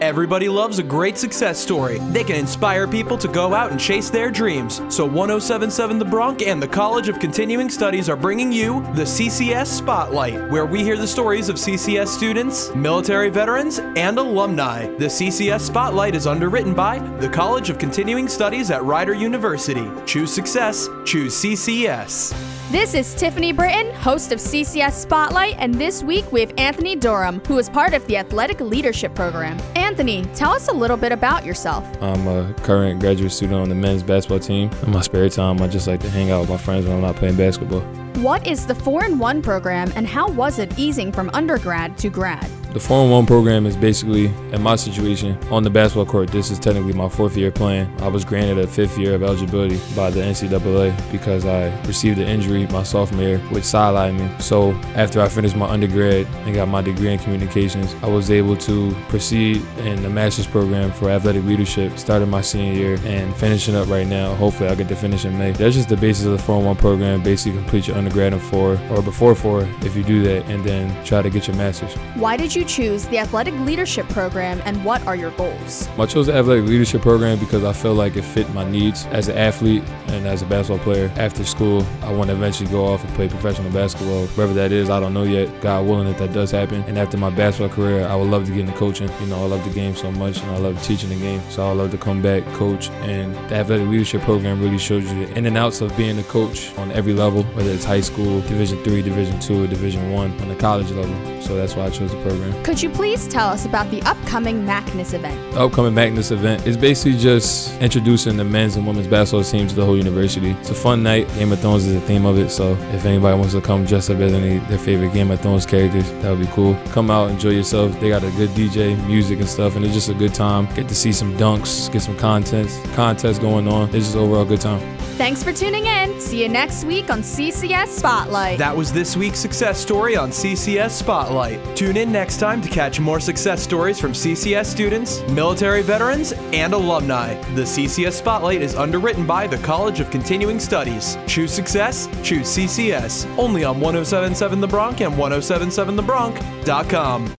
Everybody loves a great success story. They can inspire people to go out and chase their dreams. So 1077 The Bronc and the College of Continuing Studies are bringing you the CCS Spotlight, where we hear the stories of CCS students, military veterans, and alumni. The CCS Spotlight is underwritten by the College of Continuing Studies at Rider University. Choose success, choose CCS. This is Tiffany Britton, host of CCS Spotlight, and this week we have Anthony Durham, who is part of the Athletic Leadership Program. Anthony, tell us a little bit about yourself. I'm a current graduate student on the men's basketball team. In my spare time, I just like to hang out with my friends when I'm not playing basketball. What is the 4 in 1 program, and how was it easing from undergrad to grad? The 4 in 1 program is basically, in my situation, on the basketball court. This is technically my fourth year playing. I was granted a fifth year of eligibility by the NCAA because I received an injury my sophomore year, which sidelined me. So after I finished my undergrad and got my degree in communications, I was able to proceed in the master's program for athletic leadership, started my senior year and finishing up right now. Hopefully, I get to finish in May. That's just the basis of the 4 in 1 program. Basically, complete your undergrad in four or before four if you do that, and then try to get your master's. Why did you choose the Athletic Leadership Program, and what are your goals? I chose the Athletic Leadership Program because I feel like it fit my needs as an athlete and as a basketball player. After school, I want to eventually go off and play professional basketball. Wherever that is, I don't know yet. God willing, if that does happen. And after my basketball career, I would love to get into coaching. You know, I love the game so much, and I love teaching the game. So I love to come back, coach, and the Athletic Leadership Program really shows you the in and outs of being a coach on every level, whether it's high school, Division three, Division two, or Division one on the college level. So that's why I chose the program. Could you please tell us about the upcoming Magnus event? The upcoming Magnus event is basically just introducing the men's and women's basketball teams to the whole university. It's a fun night. Game of Thrones is the theme of it, so if anybody wants to come dress up as any their favorite Game of Thrones characters, that would be cool. Come out, enjoy yourself. They got a good DJ, music and stuff, and it's just a good time. Get to see some dunks, get some contests, contests going on. It's just overall a good time. Thanks for tuning in. See you next week on CCS Spotlight. That was this week's success story on CCS Spotlight. Tune in next time to catch more success stories from CCS students, military veterans, and alumni. The CCS Spotlight is underwritten by the College of Continuing Studies. Choose success, choose CCS. Only on 1077 The Bronc and 1077TheBronc.com.